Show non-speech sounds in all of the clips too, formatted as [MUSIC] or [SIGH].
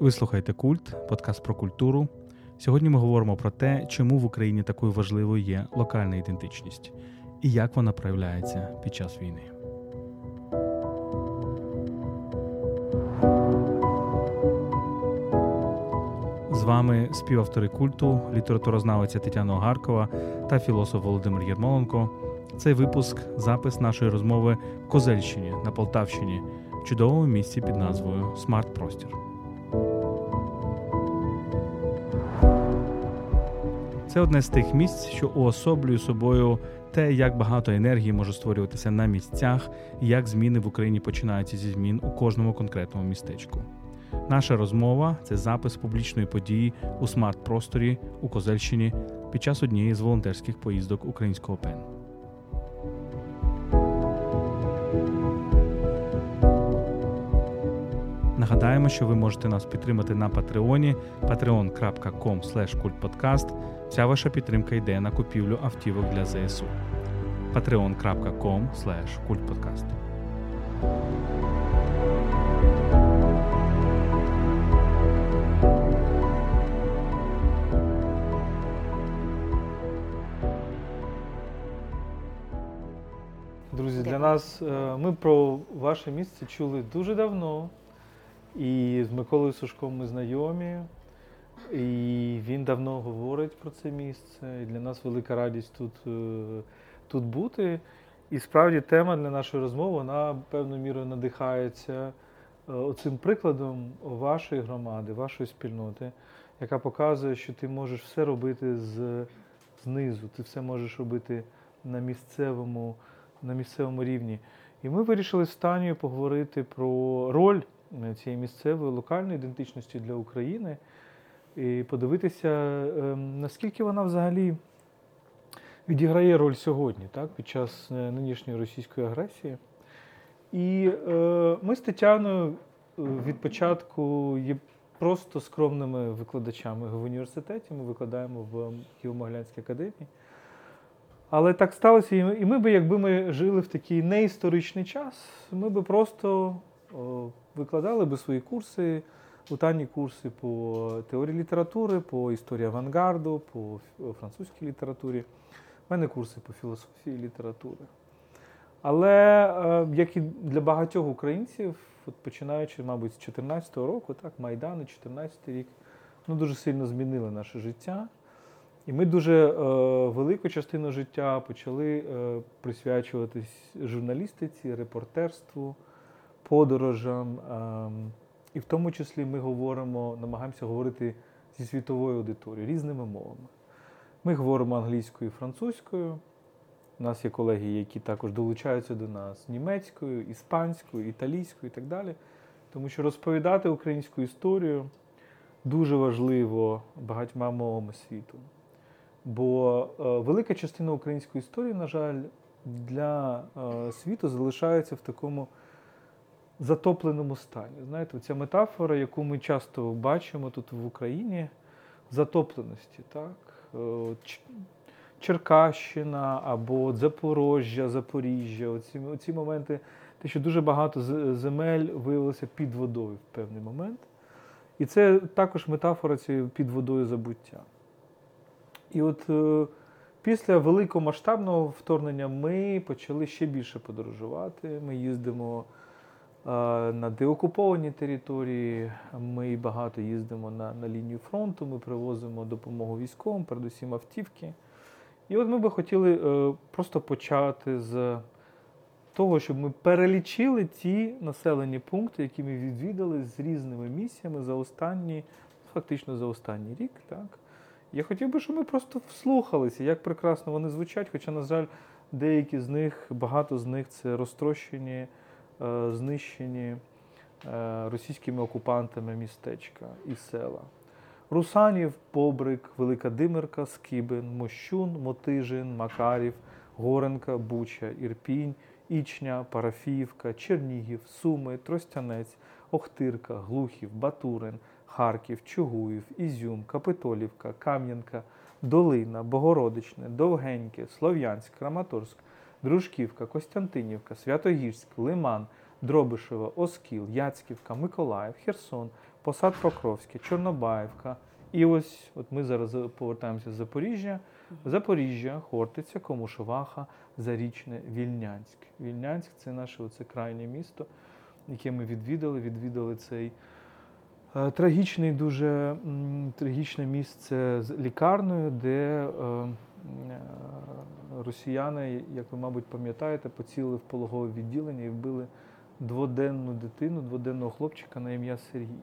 Ви слухаєте Культ, подкаст про культуру. Сьогодні ми говоримо про те, чому в Україні такою важливою є локальна ідентичність і як вона проявляється під час війни. З вами співавтори культу, літературознавиця Тетяна Огаркова та філософ Володимир Єрмоленко. Цей випуск запис нашої розмови в Козельщині на Полтавщині в чудовому місці під назвою Смарт Простір. Це одне з тих місць, що уособлює собою те, як багато енергії може створюватися на місцях, і як зміни в Україні починаються зі змін у кожному конкретному містечку. Наша розмова це запис публічної події у смарт-просторі у Козельщині під час однієї з волонтерських поїздок українського ПЕН. Нагадаємо, що ви можете нас підтримати на Патреоні patreon.com kultpodcast. Вся ваша підтримка йде на купівлю автівок для ЗСУ. patreon.com kultpodcast. Друзі, для нас е, ми про ваше місце чули дуже давно. І з Миколою Сушком ми знайомі. І він давно говорить про це місце. І для нас велика радість тут е, тут бути. І справді тема для нашої розмови вона певною мірою надихається е, оцим прикладом вашої громади, вашої спільноти, яка показує, що ти можеш все робити з, знизу, ти все можеш робити на місцевому, на місцевому рівні. І ми вирішили з Танею поговорити про роль цієї місцевої локальної ідентичності для України і подивитися, ем, наскільки вона взагалі відіграє роль сьогодні, так, під час е, нинішньої російської агресії. І е, ми з Тетяною е, від початку є просто скромними викладачами в університеті. Ми викладаємо в Києво-Могилянській академії. Але так сталося, і ми би, якби ми жили в такий неісторичний час, ми би просто викладали би свої курси, утанні курси по теорії літератури, по історії авангарду, по французькій літературі. У мене курси по філософії літератури. Але, е, як і для багатьох українців, от починаючи, мабуть, з 2014 року, так, Майдан, 2014 рік, ну, дуже сильно змінили наше життя. І ми дуже е, велику частину життя почали е, присвячуватись журналістиці, репортерству подорожам. Ем, і в тому числі ми говоримо, намагаємося говорити зі світовою аудиторією різними мовами. Ми говоримо англійською і французькою. У нас є колеги, які також долучаються до нас німецькою, іспанською, італійською і так далі. Тому що розповідати українську історію дуже важливо багатьма мовами світу. Бо е, велика частина української історії, на жаль, для е, світу залишається в такому затопленому стані. Знаєте, ця метафора, яку ми часто бачимо тут в Україні, затопленості. так? Е, Черкащина або Запорожжя, Запоріжжя, оці, оці моменти, те, що дуже багато земель виявилося під водою в певний момент. І це також метафора цієї під водою забуття. І от е, після великомасштабного вторгнення ми почали ще більше подорожувати. Ми їздимо на деокуповані території. Ми багато їздимо на на лінію фронту, ми привозимо допомогу військовим, передусім автівки. І от ми би хотіли е, просто почати з того, щоб ми перелічили ті населені пункти, які ми відвідали з різними місіями за останні, фактично за останній рік. Так? Я хотів би, щоб ми просто вслухалися, як прекрасно вони звучать, хоча, на жаль, деякі з них, багато з них це розтрощені. Е, знищені е, російськими окупантами містечка і села. Русанів, Побрик, Велика Димирка, Скибин, Мощун, Мотижин, Макарів, Горенка, Буча, Ірпінь, Ічня, Парафіївка, Чернігів, Суми, Тростянець, Охтирка, Глухів, Батурин, Харків, Чугуїв, Ізюм, Капитолівка, Кам'янка, Долина, Богородичне, Довгеньке, Слов'янськ, Краматорськ, Дружківка, Костянтинівка, Святогірськ, Лиман, Дробишева, Оскіл, Яцьківка, Миколаїв, Херсон, Посад Покровське, Чорнобаївка. І ось от ми зараз повертаємося з Запоріжжя. Запоріжжя, Хортиця, Комушоваха, Зарічне, Вільнянськ. Вільнянськ це наше оце крайнє місто, яке ми відвідали. Відвідали цей е, трагічний, дуже трагічне місце з лікарнею, де е, росіяни, як ви, мабуть, пам'ятаєте, поцілили в пологове відділення і вбили дводенну дитину, дводенного хлопчика на ім'я Сергій.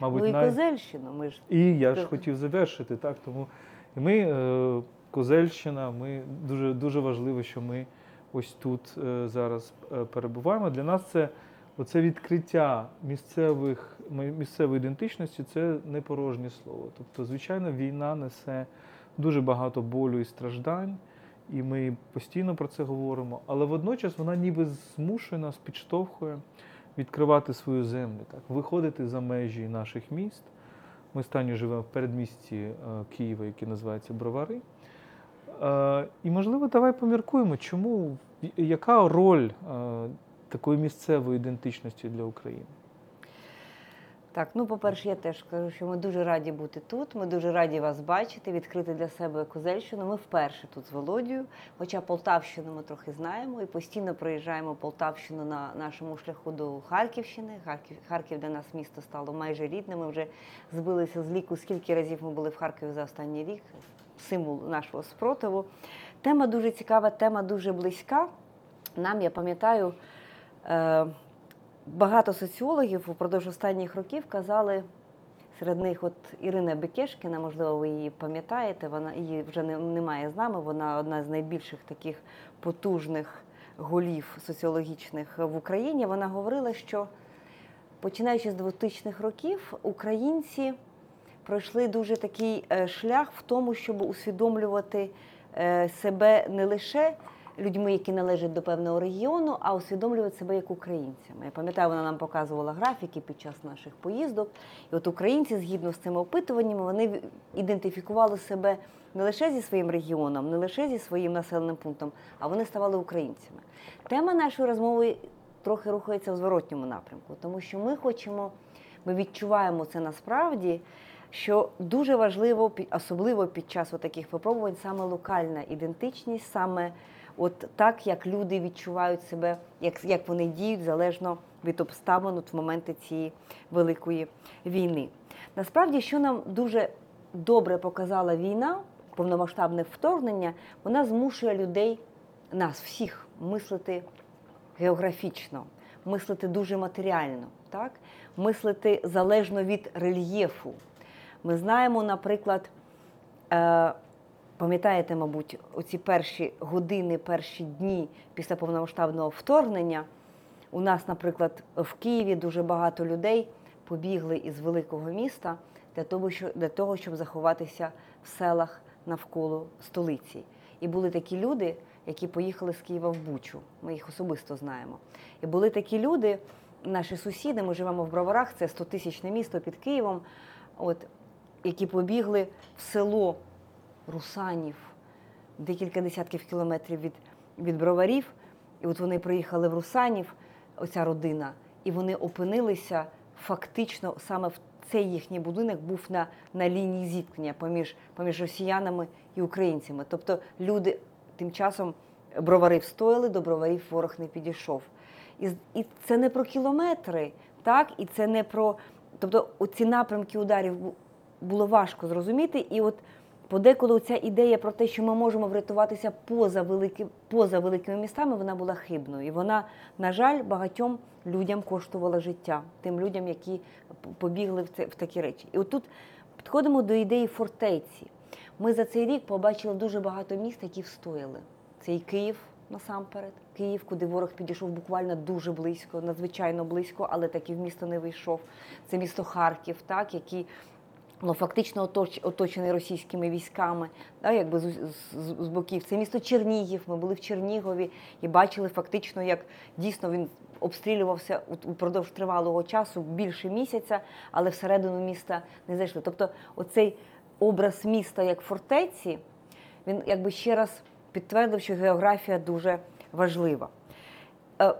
Мабуть, ну і най- Козельщину, ми ж і я ж хотів завершити, так. Тому ми, е, Козельщина, ми дуже, дуже важливо, що ми ось тут е, зараз е, перебуваємо. Для нас це оце відкриття місцевих, місцевої ідентичності це не порожнє слово. Тобто, звичайно, війна несе дуже багато болю і страждань, і ми постійно про це говоримо. Але водночас вона ніби змушує нас, підштовхує відкривати свою землю, так, виходити за межі наших міст. Ми з Таню живемо в передмісті е, Києва, який називається Бровари. Е, І, можливо, давай поміркуємо, чому, яка роль е, такої місцевої ідентичності для України? Так. Ну, по-перше, я теж кажу, що ми дуже раді бути тут. Ми дуже раді вас бачити, відкрити для себе Козельщину. Ми вперше тут з Володією. Хоча Полтавщину ми трохи знаємо і постійно проїжджаємо Полтавщину на нашому шляху до Харківщини. Харків, Харків для нас місто стало майже рідним. Ми вже збилися з ліку, скільки разів ми були в Харкові за останній рік. Символ нашого спротиву. Тема дуже цікава, тема дуже близька. Нам, я пам'ятаю, е, багато соціологів упродовж останніх років казали, серед них от Ірина Бекешкіна, можливо, ви її пам'ятаєте, вона її вже немає з нами, вона одна з найбільших таких потужних голів соціологічних в Україні. Вона говорила, що починаючи з 2000-х років, українці пройшли дуже такий е, шлях в тому, щоб усвідомлювати е, себе не лише людьми, які належать до певного регіону, а усвідомлювати себе як українцями. Я пам'ятаю, вона нам показувала графіки під час наших поїздок. І от українці, згідно з цими опитуваннями, вони ідентифікували себе не лише зі своїм регіоном, не лише зі своїм населеним пунктом, а вони ставали українцями. Тема нашої розмови трохи рухається в зворотньому напрямку, тому що ми хочемо, ми відчуваємо це насправді. Що дуже важливо, особливо під час таких випробувань, саме локальна ідентичність, саме от так, як люди відчувають себе, як, як вони діють залежно від обставин от в моменти цієї великої війни. Насправді, що нам дуже добре показала війна, повномасштабне вторгнення, вона змушує людей, нас всіх, мислити географічно, мислити дуже матеріально, так? мислити залежно від рельєфу. Ми знаємо, наприклад, е, пам'ятаєте, мабуть, оці перші години, перші дні після повномасштабного вторгнення. У нас, наприклад, в Києві дуже багато людей побігли із великого міста для того, щоб заховатися в селах навколо столиці. І були такі люди, які поїхали з Києва в Бучу. Ми їх особисто знаємо. І були такі люди, наші сусіди, ми живемо в Броварах, це 100-тисячне місто під Києвом, от, які побігли в село Русанів, декілька десятків кілометрів від, від Броварів. І от вони приїхали в Русанів, оця родина, і вони опинилися фактично саме в цей їхній будинок був на, на лінії зіткнення поміж, поміж росіянами і українцями. Тобто люди тим часом бровари встояли, до броварів ворог не підійшов. І, і це не про кілометри, так, і це не про. Тобто, оці напрямки ударів було важко зрозуміти. І от подеколи ця ідея про те, що ми можемо врятуватися поза, великі, поза великими містами, вона була хибною. І вона, на жаль, багатьом людям коштувала життя, тим людям, які побігли в, це, в такі речі. І отут підходимо до ідеї фортеці. Ми за цей рік побачили дуже багато міст, які встояли. Це і Київ насамперед. Київ, куди ворог підійшов буквально дуже близько, надзвичайно близько, але так в місто не вийшов. Це місто Харків, так, який ну, фактично оточ- оточений російськими військами, да, якби з, з, з боків. Це місто Чернігів. Ми були в Чернігові і бачили фактично, як дійсно він обстрілювався упродовж тривалого часу більше місяця, але всередину міста не зайшли. Тобто, оцей образ міста як фортеці, він якби ще раз підтвердив, що географія дуже важлива. Е,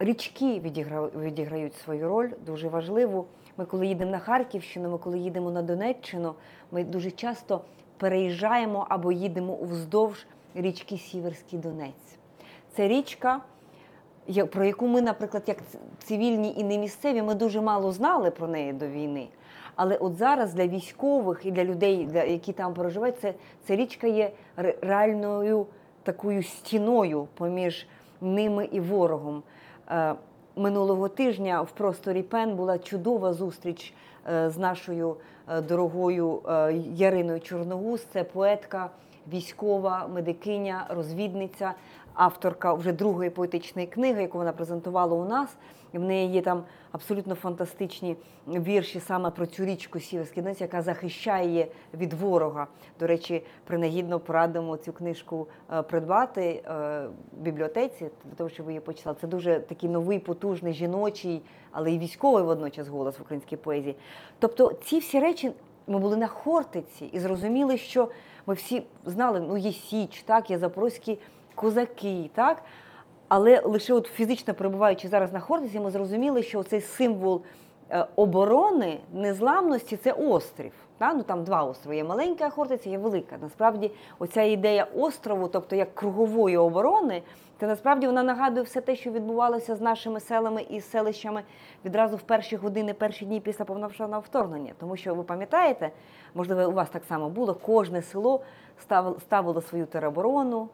Річки відігра- відіграють свою роль дуже важливу. Ми, коли їдемо на Харківщину, ми коли їдемо на Донеччину, ми дуже часто переїжджаємо або їдемо вздовж річки Сіверський Донець. Це річка, про яку ми, наприклад, як цивільні і не місцеві, ми дуже мало знали про неї до війни. Але от зараз для військових і для людей, для, які там проживають, це, це річка є реальною такою стіною поміж ними і ворогом. Минулого тижня в просторі Пен була чудова зустріч е, з нашою е, дорогою е, Яриною Чорногуз. Це поетка, військова, медикиня, розвідниця, авторка вже другої поетичної книги, яку вона презентувала у нас. В неї є там абсолютно фантастичні вірші саме про цю річку Сіверський Донець, яка захищає від ворога. До речі, принагідно порадимо цю книжку е, придбати е, в бібліотеці, того, щоб ви її почитали. Це дуже такий новий, потужний, жіночий, але й військовий водночас голос в українській поезії. Тобто ці всі речі ми були на Хортиці і зрозуміли, що ми всі знали, ну є Січ, так, є запорозькі козаки, так. Але лише от фізично перебуваючи зараз на Хортиці, ми зрозуміли, що цей символ е, оборони, незламності це острів. Та? Ну, там два острови. Є маленька Хортиця, є велика. Насправді, оця ідея острову, тобто як кругової оборони, це насправді вона нагадує все те, що відбувалося з нашими селами і селищами відразу в перші години, перші дні після повномасштабного вторгнення. Тому що ви пам'ятаєте, можливо, у вас так само було, кожне село ставило свою тероборону.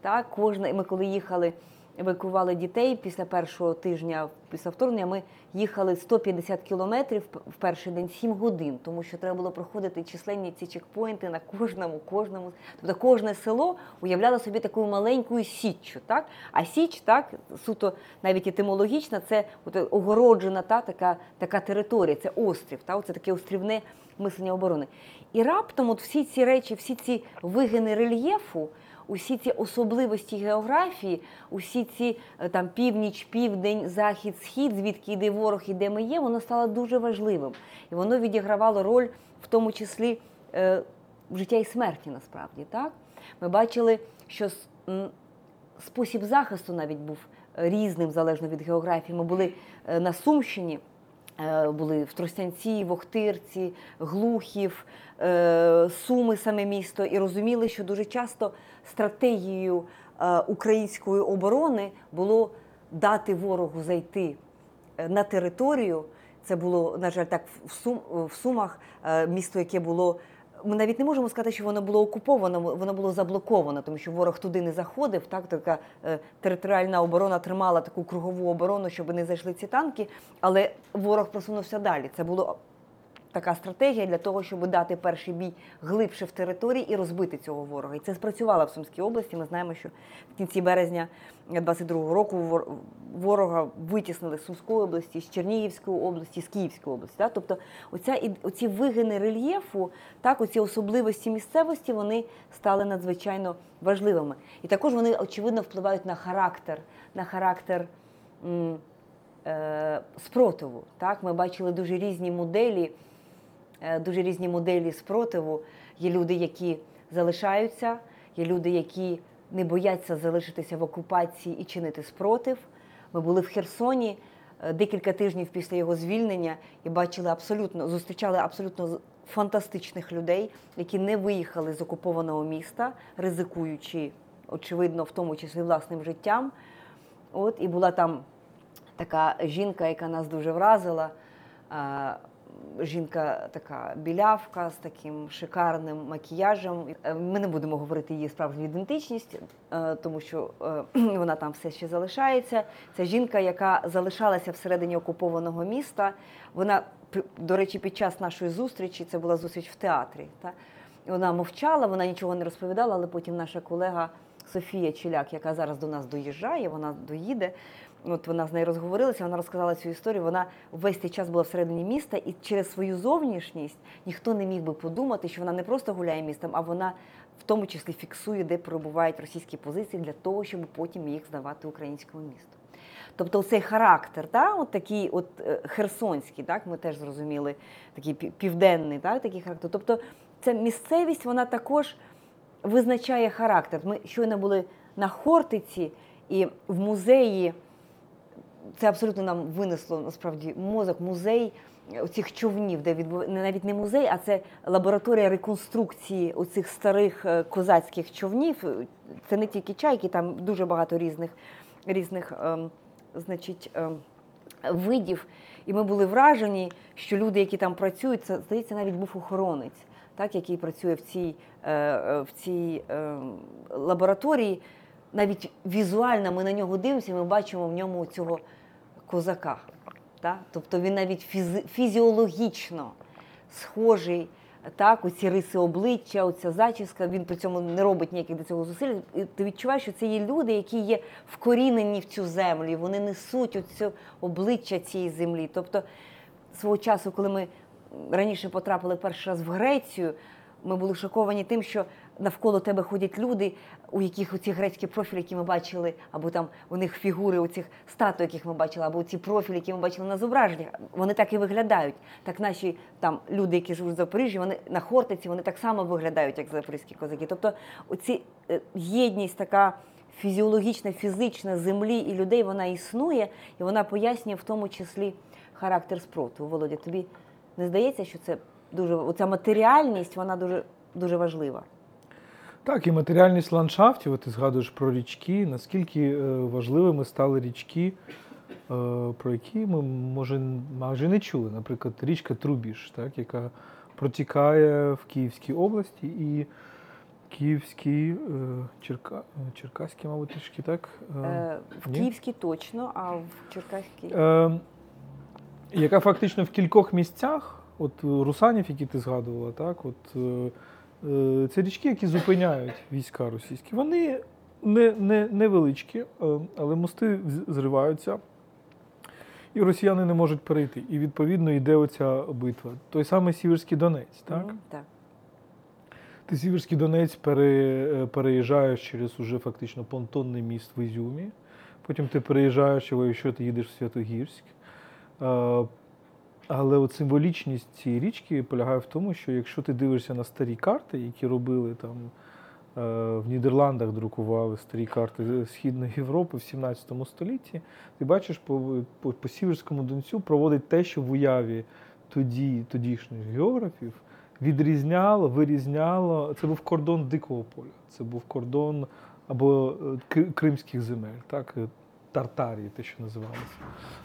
Так, кожне, ми коли їхали, евакуювали дітей після першого тижня після вторгнення, ми їхали 150 кілометрів в перший день 7 годин, тому що треба було проходити численні ці чекпоінти на кожному, кожному. Тобто кожне село уявляло собі такою маленькою січчю. Так? А січ, так, суто навіть етимологічно, це от огороджена та, така, така територія, це острів, та, це таке острівне мислення оборони. І раптом от всі ці речі, всі ці вигини рельєфу, усі ці особливості географії, усі ці е, там північ, південь, захід, схід, звідки йде ворог і де ми є, воно стало дуже важливим. І воно відігравало роль, в тому числі е, життя і смерті, насправді. Так? Ми бачили, що спосіб захисту навіть був е, різним залежно від географії. Ми були е, на Сумщині. Е, Були в Тростянці, в Охтирці, Глухів, е, Суми, саме місто, і розуміли, що дуже часто стратегією е, української оборони було дати ворогу зайти на територію. Це було, на жаль, так в Сумах, місто, яке було. Ми навіть не можемо сказати, що воно було окуповано, воно було заблоковано, тому що ворог туди не заходив. Так, така е, територіальна оборона тримала таку кругову оборону, щоб не зайшли ці танки. Але ворог просунувся далі. Це було така стратегія для того, щоб дати перший бій глибше в території і розбити цього ворога. І це спрацювало в Сумській області. Ми знаємо, що в кінці березня 22-го року вор- ворога витіснили з Сумської області, з Чернігівської області, з Київської області. Так? Тобто, оця оці вигини рельєфу, так, оці особливості місцевості, вони стали надзвичайно важливими. І також вони очевидно впливають на характер, на характер. е, Спротиву. Так? Ми бачили дуже різні моделі, дуже різні моделі спротиву. Є люди, які залишаються, є люди, які не бояться залишитися в окупації і чинити спротив. Ми були в Херсоні е, декілька тижнів після його звільнення і бачили абсолютно, зустрічали абсолютно фантастичних людей, які не виїхали з окупованого міста, ризикуючи, очевидно, в тому числі власним життям. От і була там така жінка, яка нас дуже вразила. Жінка така білявка з таким шикарним макіяжем. Е, Ми не будемо говорити її справжню ідентичність, е, тому що е, [CLEARS THROAT] вона там все ще залишається. Це жінка, яка залишалася всередині окупованого міста. Вона, до речі, під час нашої зустрічі, це була зустріч в театрі. Та? Вона мовчала, вона нічого не розповідала, але потім наша колега Софія Чіляк, яка зараз до нас доїжджає, вона доїде. От вона з нею розговорилася, вона розказала цю історію. Вона весь цей час була всередині міста, і через свою зовнішність ніхто не міг би подумати, що вона не просто гуляє містом, а вона в тому числі фіксує, де перебувають російські позиції для того, щоб потім їх здавати українському місту. Тобто цей характер, та, от такий от е, херсонський, так, ми теж зрозуміли, такий південний, так, такий характер. Тобто ця місцевість, вона також визначає характер. Ми щойно були на Хортиці і в музеї це абсолютно нам винесло насправді мозок, музей оцих човнів, де відбув навіть не музей, а це лабораторія реконструкції оцих старих е, козацьких човнів. Це не тільки чайки, там дуже багато різних, різних ем, значить, ем, видів. І ми були вражені, що люди, які там працюють, це здається, навіть був охоронець, так, який працює в цій, е, е, в цій е, лабораторії. Навіть візуально ми на нього дивимося, ми бачимо в ньому цього козака. Так? Тобто він навіть фізи- фізіологічно схожий, так, оці риси обличчя, оця зачіска, він при цьому не робить ніяких до цього зусиль. І ти відчуваєш, що це є люди, які є вкорінені в цю землю, вони несуть оцю обличчя цієї землі. Тобто, свого часу, коли ми раніше потрапили перший раз в Грецію, ми були шоковані тим, що навколо тебе ходять люди, у яких оці грецькі профілі, які ми бачили, або там у них фігури оцих статуй, яких ми бачили, або ці профілі, які ми бачили на зображеннях, вони так і виглядають. Так наші там люди, які живуть в Запоріжжі, вони на Хортиці, вони так само виглядають, як запорізькі козаки. Тобто, оці е, єдність така. Фізіологічна, фізична землі і людей вона існує, і вона пояснює в тому числі характер спротиву. Володя, тобі не здається, що це дуже оця матеріальність, вона дуже дуже важлива. Так, і матеріальність ландшафтів, ти згадуєш про річки, наскільки е, важливими стали річки, е, про які ми може майже не чули. Наприклад, річка Трубіж, так, яка протікає в Київській області і Київській, е, Черка, Черкаській, мабуть, трішки так. е, в? Київській точно, а в Черкаській. Е, яка фактично в кількох місцях, от Русанів, які ти згадувала, так, от, це річки, які зупиняють війська російські. Вони не, не, невеличкі, е, але мости зриваються, і росіяни не можуть перейти. І відповідно йде оця битва. Той самий Сіверський Донець, так? Мгм, так. Ти Сіверський Донець пере, переїжджаєш через уже фактично понтонний міст в Ізюмі. Потім ти переїжджаєш його, якщо ти їдеш в Святогірськ. Але от символічність цієї річки полягає в тому, що якщо ти дивишся на старі карти, які робили там е, в Нідерландах, друкували старі карти Східної Європи в 17 столітті, ти бачиш по, по, по Сіверському Донцю проводить те, що в уяві тоді, тодішніх географів відрізняло, вирізняло. Це був кордон дикого поля, це був кордон або е, кримських земель, так, е, Тартарії, те, що називалося.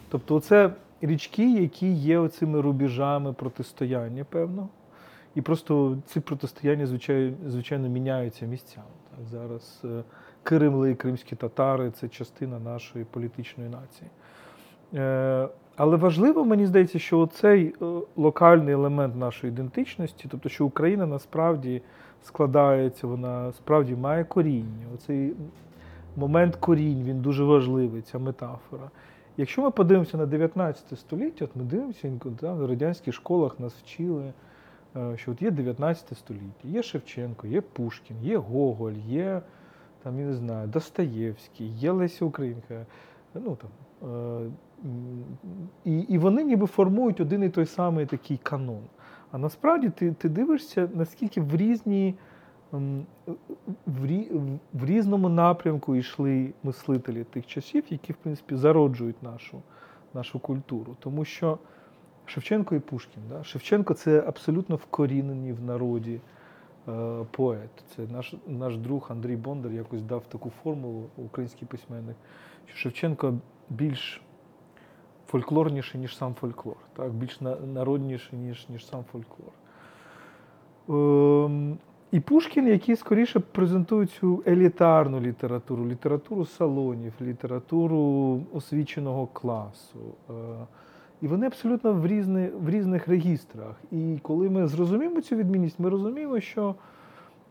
Тобто, це річки, які є оцими рубежами протистояння, певно. І просто ці протистояння, звичайно, звичайно міняються місцями. Так, зараз е, Киримли і кримські татари це частина нашої політичної нації. Е, Але важливо, мені здається, що цей локальний елемент нашої ідентичності, тобто, що Україна насправді складається, вона справді має коріння. Оцей момент корінь, він дуже важливий, ця метафора. Якщо ми подивимося на 19 століття, от ми дивимося, да, в радянських школах нас вчили, е, що от є 19 століття, є Шевченко, є Пушкін, є Гоголь, є там, я не знаю, Достоєвський, є Леся Українка. Ну, там, е, і, і вони ніби формують один і той самий такий канон. А насправді ти, ти дивишся, наскільки в різні. М, В, рі, в різному напрямку йшли мислителі тих часів, які, в принципі, зароджують нашу, нашу культуру. Тому що Шевченко і Пушкін. Да? Шевченко це абсолютно вкорінені в народі е, поет. Це наш, наш друг Андрій Бондар якось дав таку формулу, український письменник, що Шевченко більш фольклорніший, ніж сам фольклор, так? більш на- народніший, ніж, ніж сам фольклор. І Пушкін, який скоріше презентує цю елітарну літературу, літературу салонів, літературу освіченого класу. Е, І вони абсолютно в, різни, в різних регістрах. І коли ми зрозуміємо цю відмінність, ми розуміємо, що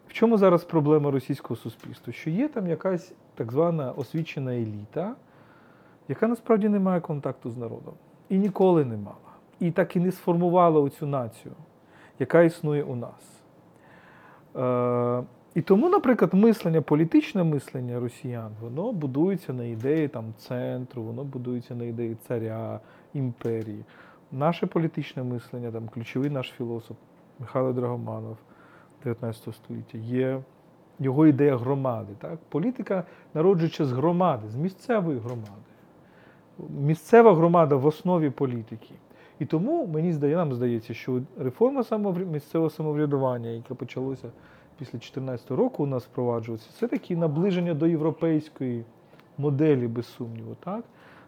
в чому зараз проблема російського суспільства? Що є там якась так звана освічена еліта, яка насправді не має контакту з народом. І ніколи не мала. І так і не сформувала оцю націю, яка існує у нас. Е, і тому, наприклад, мислення, політичне мислення росіян, воно будується на ідеї там, центру, воно будується на ідеї царя, імперії. Наше політичне мислення, там, ключовий наш філософ Михайло Драгоманов 19 століття, є його ідея громади. Так? Політика народжується з громади, з місцевої громади. Місцева громада в основі політики. І тому мені здає, нам здається, що реформа місцевого самоврядування, яка почалося після 2014 року, у нас впроваджуватися, це таке наближення до європейської моделі, без сумніву. Так?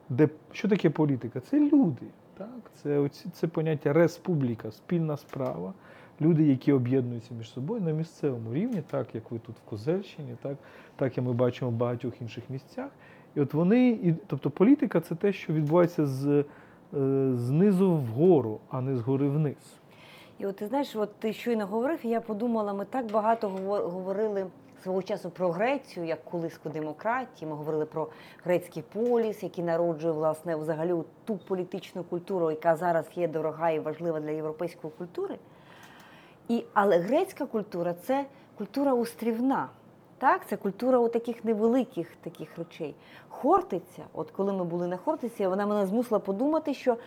Де, що таке політика? Це люди. Так? Це, оці, це поняття республіка, спільна справа. Люди, які об'єднуються між собою на місцевому рівні, так як ви тут в Козельщині, так, так як ми бачимо в багатьох інших місцях. І от вони, і, тобто політика це те, що відбувається з, знизу вгору, а не згори вниз. І от ти знаєш, от ти щойно говорив, і я подумала, ми так багато говорили свого часу про Грецію, як колиску демократії. Ми говорили про грецький поліс, який народжує власне взагалі ту політичну культуру, яка зараз є дорога і важлива для європейської культури. І, але грецька культура це культура острівна. Так, це культура у таких невеликих таких речей. Хортиця, от коли ми були на Хортиці, вона мене змусила подумати, що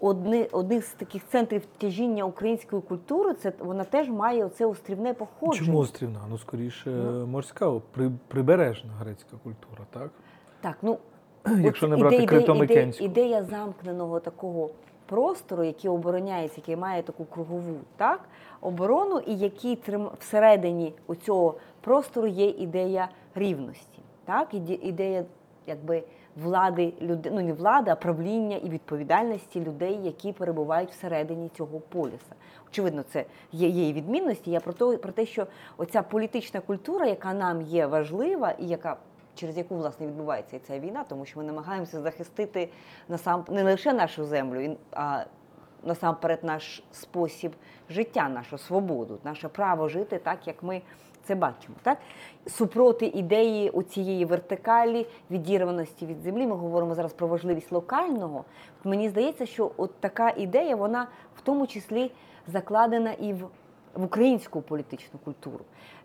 одне, один з таких центрів тяжіння української культури, це вона теж має оце острівне походження. Чому острівна? Ну, скоріше, Ну. морська, при, прибережна грецька культура, так? Так, ну Якщо от не брати ідея- ідея, ідея замкненого такого простору, який обороняється, який має таку кругову так, оборону, і який трим... всередині у цього простору є ідея рівності, так, іде- ідея якби влади людей, ну не влади, а правління і відповідальності людей, які перебувають всередині цього полюса. Очевидно, це є, і відмінності. Я про те, про те, що оця політична культура, яка нам є важлива і яка через яку власне відбувається і ця війна, тому що ми намагаємося захистити насам не лише нашу землю, а насамперед наш спосіб життя, нашу свободу, наше право жити так, як ми це бачимо. Так? Супроти ідеї цієї вертикалі відірваності від землі. Ми говоримо зараз про важливість локального. Мені здається, що от така ідея, вона в тому числі закладена і в, в українську політичну культуру.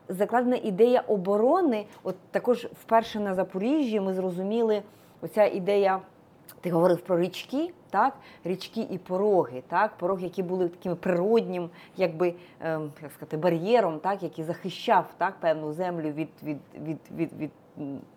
Закладена ідея оборони. От також вперше на Запоріжжі ми зрозуміли оця ідея. Ти говорив про річки, так? Річки і пороги, так? Пороги, які були таким природнім, якби ем, як сказати, бар'єром, так? який захищав так, певну землю від, від, від, від, від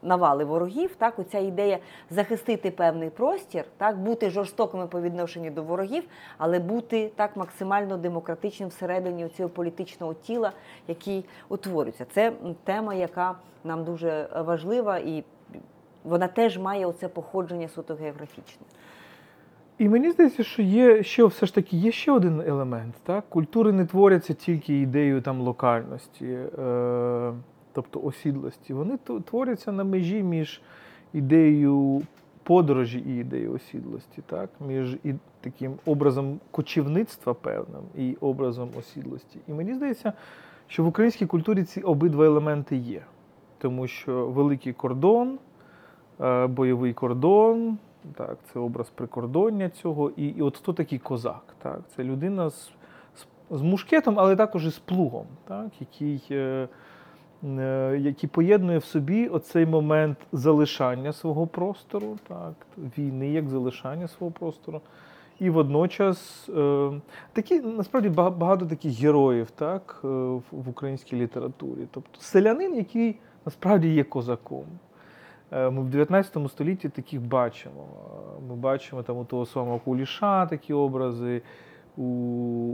навали ворогів. Так? Оця ідея захистити певний простір, так? бути жорстокими по відношенню до ворогів, але бути так максимально демократичним всередині цього політичного тіла, який утворюється. Це тема, яка нам дуже важлива і вона теж має оце походження суто географічне. І мені здається, що є ще все ж таки є ще один елемент. Так? Культури не творяться тільки ідеєю там локальності, е, тобто осідлості. Вони творяться на межі між ідеєю подорожі і ідеєю осідлості, так? між і таким образом кочівництва певним і образом осідлості. І мені здається, що в українській культурі ці обидва елементи є. Тому що великий кордон, е, бойовий кордон, так, це образ прикордоння цього. І, і от хто такий козак? Так? Це людина з, з, з мушкетом, але також і з плугом, так? який, е, е, який поєднує в собі оцей момент залишання свого простору, так? війни як залишання свого простору. І водночас е, такі насправді багато таких героїв так, е, в, в українській літературі. Тобто селянин, який насправді є козаком. Е, Ми в 19 столітті таких бачимо. Е, Ми бачимо там у того самого Куліша такі образи, у,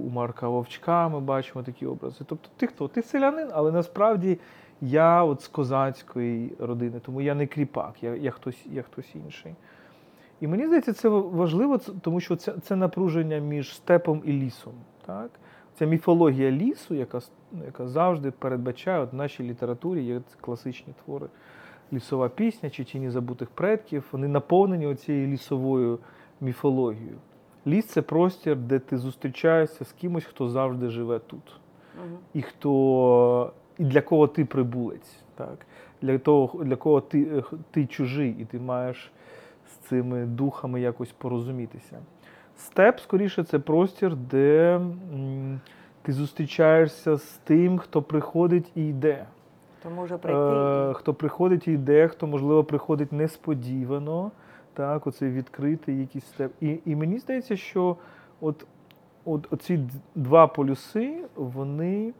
у Марка Вовчка ми бачимо такі образи. Тобто ти хто? Ти селянин, але насправді я от з козацької родини, тому я не кріпак, я, я, хтось, я хтось інший. І мені здається, це важливо, тому що це, це напруження між степом і лісом. Так? Ця міфологія лісу, яка, яка завжди передбачає от в нашій літературі, є класичні твори. Лісова пісня чи тіні забутих предків, вони наповнені оцією лісовою міфологією. Ліс це простір, де ти зустрічаєшся з кимось, хто завжди живе тут Угу. і хто і для кого ти прибулець, так? Для того, для кого ти, ти чужий, і ти маєш з цими духами якось порозумітися. Степ, скоріше, це простір, де м, ти зустрічаєшся з тим, хто приходить і йде. То може прийти. Е, хто приходить і йде, хто, можливо, приходить несподівано, так, оцей відкритий якийсь степ. І, і мені здається, що от, от оці два полюси, вони,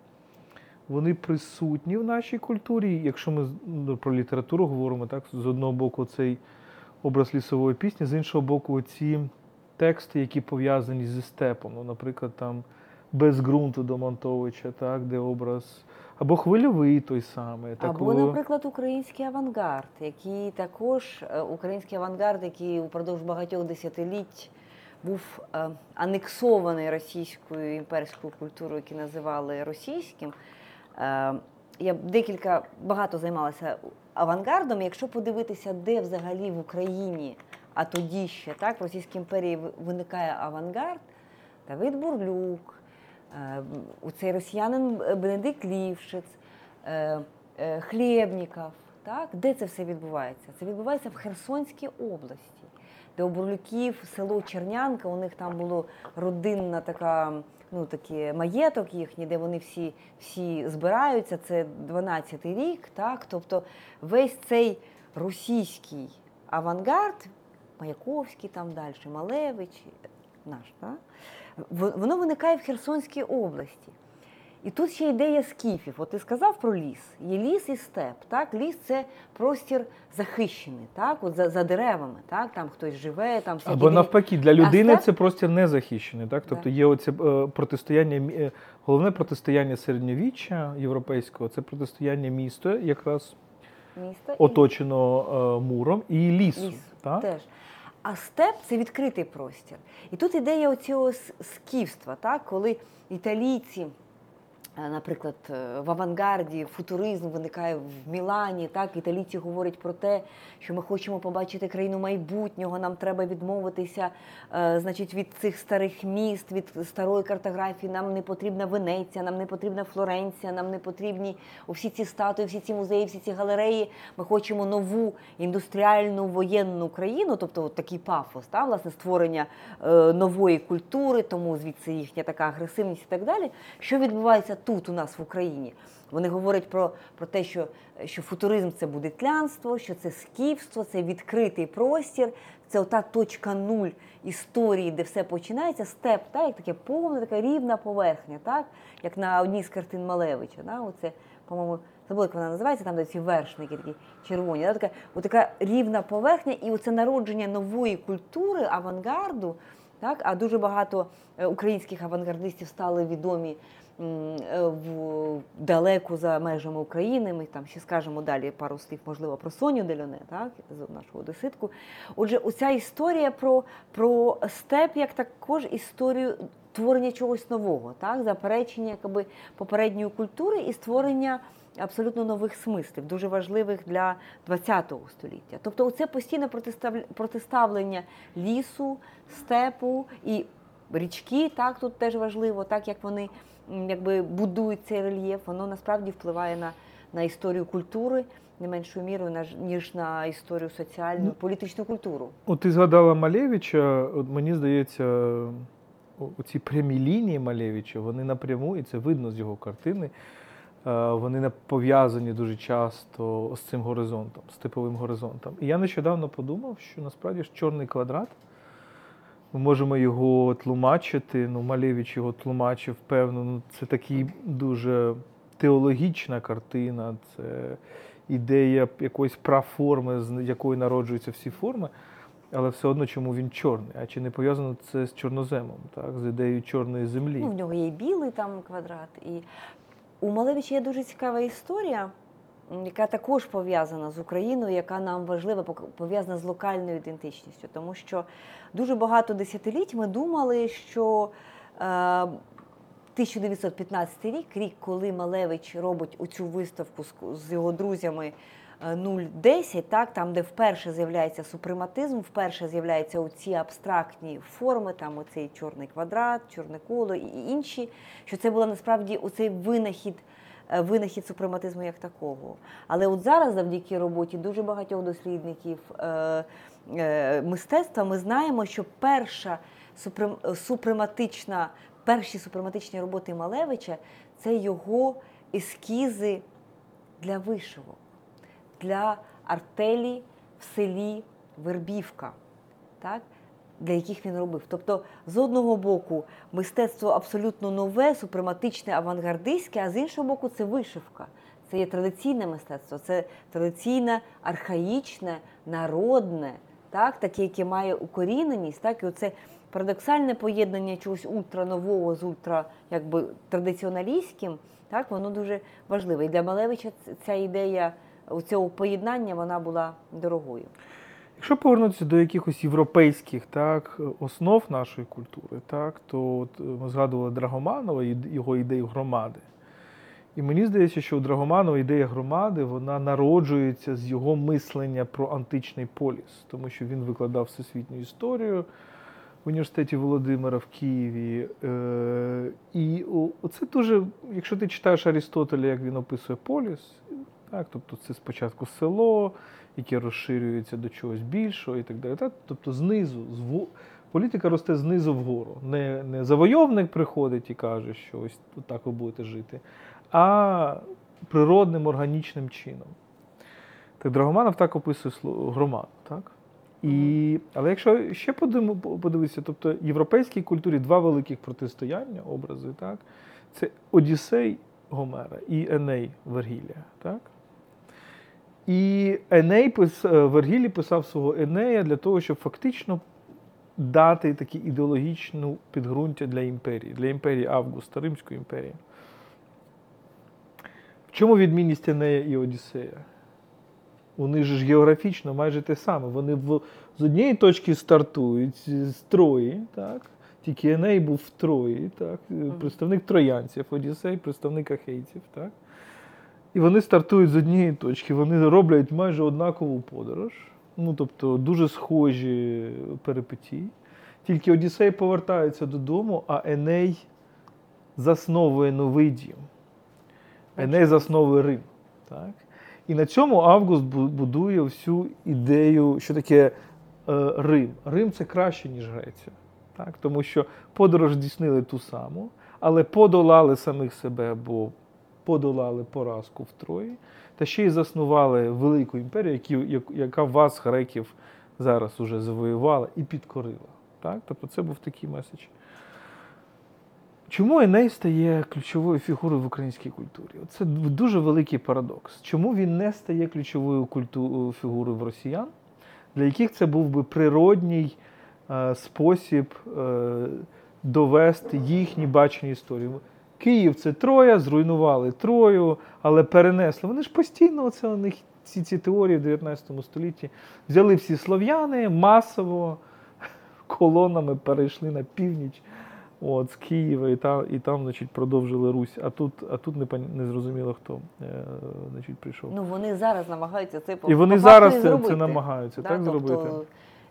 вони присутні в нашій культурі. Якщо ми ну, про літературу говоримо, так, з одного боку, цей образ лісової пісні, з іншого боку, ці тексти, які пов'язані зі степом. Ну, наприклад, там без ґрунту до Монтовича, так, де образ, або хвильовий той самий. Або, такого- наприклад, український авангард, який також е, український авангард, який упродовж багатьох десятиліть був е, анексований російською імперською культурою, яку називали російським. Е, Я декілька багато займалася авангардом. Якщо подивитися, де взагалі в Україні, а тоді ще так, в Російській імперії виникає авангард, Давид Бурлюк, у цей росіянин Бенедикт Лівшиц, е, е, Хлєбніков. Так? Де це все відбувається? Це відбувається в Херсонській області, де у Бурлюків село Чернянка, у них там було родинна така, ну такі маєток їхній, де вони всі, всі збираються. Це 12-й рік. Так? Тобто весь цей російський авангард, Маяковський там далі, Малевич, наш, так? Воно виникає в Херсонській області. І тут ще ідея скіфів. От ти сказав про ліс. Є ліс і степ. Так? Ліс це простір захищений, так? От за, за деревами, так? там хтось живе, там всякі Або навпаки, для людини степ? це простір незахищений. Так? Тобто є оце е, протистояння, е, головне протистояння середньовіччя європейського це протистояння міста, якраз міста оточено е, муром, і лісу. ліс. Так? Теж. А степ це відкритий простір. І тут ідея оцього скіфства, так? коли італійці. Е, Наприклад, е, в авангарді футуризм виникає в Мілані. Так, італійці говорять про те, що ми хочемо побачити країну майбутнього. Нам треба відмовитися, е, значить, від цих старих міст, від старої картографії. Нам не потрібна Венеція, нам не потрібна Флоренція, нам не потрібні всі ці статуї, всі ці музеї, всі ці галереї. Ми хочемо нову індустріальну воєнну країну, тобто от такий пафос, та, власне, створення нової культури, тому звідси їхня така агресивність і так далі. Що відбувається тут у нас в Україні? Вони говорять про, про те, що, що футуризм це будетлянство, що це скіфство, це відкритий простір, це ота точка нуль історії, де все починається, степ, так, як таке повна, така рівна поверхня, так, як на одній з картин Малевича. Да, оце, по-моєму, забула, як вона називається, там де ці вершники такі червоні. Да, така, отака рівна поверхня, і оце народження нової культури, авангарду. Так, а дуже багато е, українських авангардистів стали відомі в далеко за межами України. Ми там ще скажемо далі пару слів, можливо, про Соню Дельоне, так, нашого доситку. Отже, оця історія про, про степ як також історію творення чогось нового, так, заперечення якби, попередньої культури і створення абсолютно нових смислів, дуже важливих для ХХ століття. Тобто, це постійне протиставлення лісу, степу і річки, так тут теж важливо, так як вони якби будують цей рельєф, воно насправді впливає на, на історію культури не меншою мірою, ніж на історію соціальну, Ну, політичну культуру. От ти згадала Малевича, от мені здається, оці прямі лінії Малевича, вони напряму, і це видно з його картини. е, Вони пов'язані дуже часто з цим горизонтом, з типовим горизонтом. І я нещодавно подумав, що насправді ж чорний квадрат. Ми можемо його тлумачити. Ну, Малевич його тлумачив, певно. Ну, це такий дуже теологічна картина, це ідея якоїсь праформи, з якої народжуються всі форми. Але все одно, чому він чорний? А чи не пов'язано це з чорноземом, так? з ідеєю чорної землі? Ну, в нього є білий там квадрат. І у Малевича є дуже цікава історія, яка також пов'язана з Україною, яка нам важлива, пов'язана з локальною ідентичністю. Тому що дуже багато десятиліть ми думали, що е, 1915 рік, рік, коли Малевич робить оцю виставку з, з його друзями е, 010, так, там, де вперше з'являється супрематизм, вперше з'являються оці абстрактні форми, там оцей чорний квадрат, чорне коло і інші, що це була насправді оцей винахід. Е, Винахід супрематизму як такого. Але от зараз, завдяки роботі дуже багатьох дослідників е, е, мистецтва, ми знаємо, що перша супрематична, перші супрематичні роботи Малевича це його ескізи для вишивок, для артелі в селі Вербівка, так? Для яких він робив. Тобто, з одного боку, мистецтво абсолютно нове, супрематичне, авангардистське, а з іншого боку, це вишивка. Це є традиційне мистецтво, це традиційне, архаїчне, народне, так? таке, яке має укоріненість, так? і оце парадоксальне поєднання чогось ультранового з ультра якби традиціоналістським, так воно дуже важливе. І для Малевича ця ідея цього поєднання вона була дорогою. Якщо повернутися до якихось європейських так, основ нашої культури, так, то от ми згадували Драгоманова і його ідею громади. І мені здається, що у Драгоманова ідея громади вона народжується з його мислення про античний поліс, тому що він викладав всесвітню історію в університеті Володимира в Києві. Е, І це дуже, якщо ти читаєш Арістотеля, як він описує поліс, так, тобто це спочатку село, яке розширюється до чогось більшого і так далі. Так? Тобто знизу, зву- політика росте знизу вгору. Не, не завойовник приходить і каже, що ось так ви будете жити, а природним органічним чином. Так Драгоманов так описує слово громаду. Так? І, але якщо ще подивитися, тобто в європейській культурі два великих протистояння, образи, так? це Одіссей Гомера і Еней Вергілія. Так? І Еней пис, е, Вергілій писав свого Енея для того, щоб фактично дати таке ідеологічну підґрунтя для імперії, для імперії Августа, Римської імперії. В чому відмінність Енея і Одіссея? У них ж географічно майже те саме. Вони в, з однієї точки стартують з Трої, так? Тільки Еней був в Трої, так? представник троянців, Одіссей, представник ахейців. Так? І вони стартують з однієї точки, вони роблять майже однакову подорож, ну тобто дуже схожі перипетії. Тільки Одіссей повертається додому, а Еней засновує новий дім. Еней засновує Рим. Так? І на цьому Август будує всю ідею, що таке е, Рим. Рим це краще, ніж Греція. Так? Тому що подорож здійснили ту саму, але подолали самих себе, бо подолали поразку в Трої, та ще й заснували велику імперію, яка вас, греків, зараз уже завоювала і підкорила. Так? Тобто це був такий меседж. Чому Еней стає ключовою фігурою в українській культурі? Це дуже великий парадокс. Чому він не стає ключовою культу... фігурою в росіян, для яких це був би природній е, спосіб е, довести їхні бачення історії? Київ це Троя, зруйнували Трою, але перенесли. Вони ж постійно оце у них ці, ці теорії в 19 столітті взяли всі слов'яни масово колонами перейшли на північ от, з Києва і там, і там значить, продовжили Русь. А тут, а тут не, не зрозуміло, хто е, значить, прийшов. Ну вони зараз намагаються це і вони зараз це, це намагаються Да, так тобто, зробити.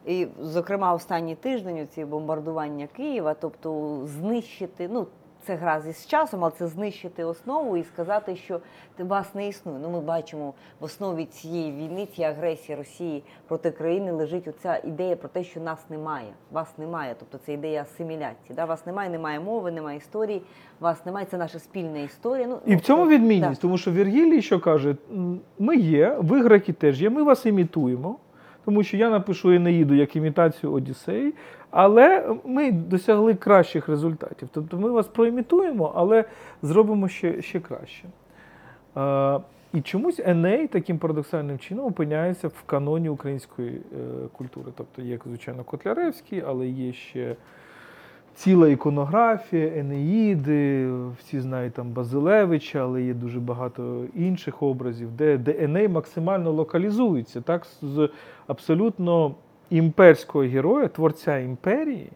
І, зокрема, останній тиждень ці бомбардування Києва, тобто знищити, ну це гра зі часом, але це знищити основу і сказати, що вас не існує. Ну ми бачимо в основі цієї війни, цієї агресії Росії проти країни лежить оця ідея про те, що нас немає. Вас немає. Тобто це ідея асиміляції. Да? Вас немає, немає мови, немає історії. Вас немає. Це наша спільна історія. Ну І в цьому от, відмінність, да. тому що Вергілій що каже: ми є, ви греки теж є, ми вас імітуємо, тому що я напишу Енеїду як імітацію Одіссеї, але ми досягли кращих результатів. Тобто ми вас проімітуємо, але зробимо ще, ще краще. Е, і чомусь Еней таким парадоксальним чином опиняється в каноні української е, культури. Тобто є, звичайно, Котляревський, але є ще ціла іконографія, Енеїди, всі знають там Базилевича, але є дуже багато інших образів, де, де Еней максимально локалізується. Так, з абсолютно імперського героя, творця імперії,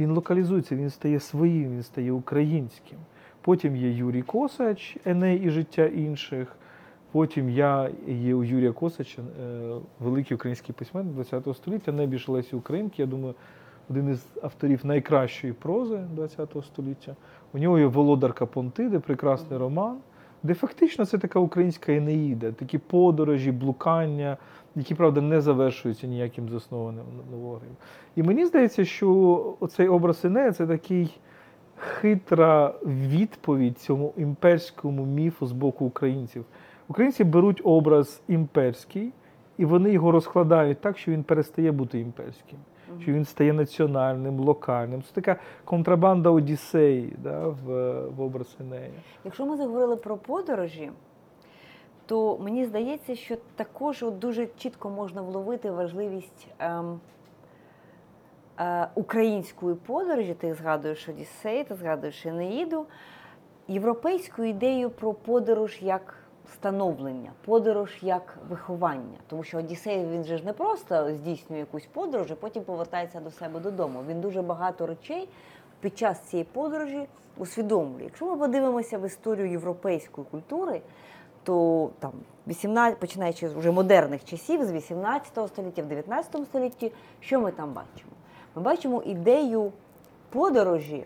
він локалізується, він стає своїм, він стає українським. Потім є Юрій Косач, Еней і життя інших. Потім я є у Юрія Косача, е, великий український письменник ХХ століття, небіж Лесі Українки. Я думаю, один із авторів найкращої прози ХХ століття. У нього є Володарка Понтиди, прекрасний роман, де фактично це така українська Енеїда, такі подорожі, блукання, які, правда, не завершуються ніяким заснованим ворогом. І мені здається, що оцей образ Енея це такий хитра відповідь цьому імперському міфу з боку українців. Українці беруть образ імперський, і вони його розкладають так, що він перестає бути імперським що він стає національним, локальним. Це така контрабанда Одіссеї да, в, в образ Енея. Якщо ми заговорили про подорожі, то мені здається, що також от дуже чітко можна вловити важливість ем, е, української подорожі, ти згадуєш Одіссей, ти згадуєш Енеїду, європейську ідею про подорож як становлення, подорож як виховання. Тому що Одіссей він же ж не просто здійснює якусь подорож, а потім повертається до себе додому. Він дуже багато речей під час цієї подорожі усвідомлює. Якщо ми подивимося в історію європейської культури, то там 18, починаючи з вже модерних часів, з 18 століття, в 19 столітті, що ми там бачимо? Ми бачимо ідею подорожі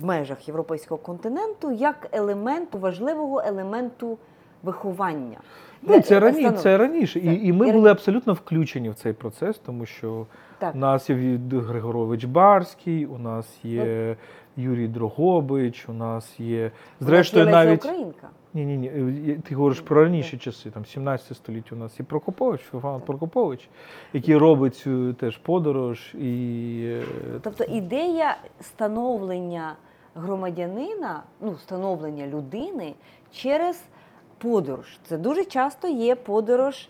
в межах європейського континенту як елементу, важливого елементу виховання. Ну, це Е, раніше, це. І, і ми І- були абсолютно включені в цей процес, тому що Так. у нас є Григорович Барський, у нас є Юрій Дрогобич, у нас є. Зрештою, У нас є навіть. Українка. Ні, ні, ні. Ти говориш про раніші часи, там 17 століття у нас і Прокопович, Феофан Прокопович, який робить цю теж подорож і. е, Тобто ідея становлення громадянина, ну, становлення людини через подорож. Це дуже часто є подорож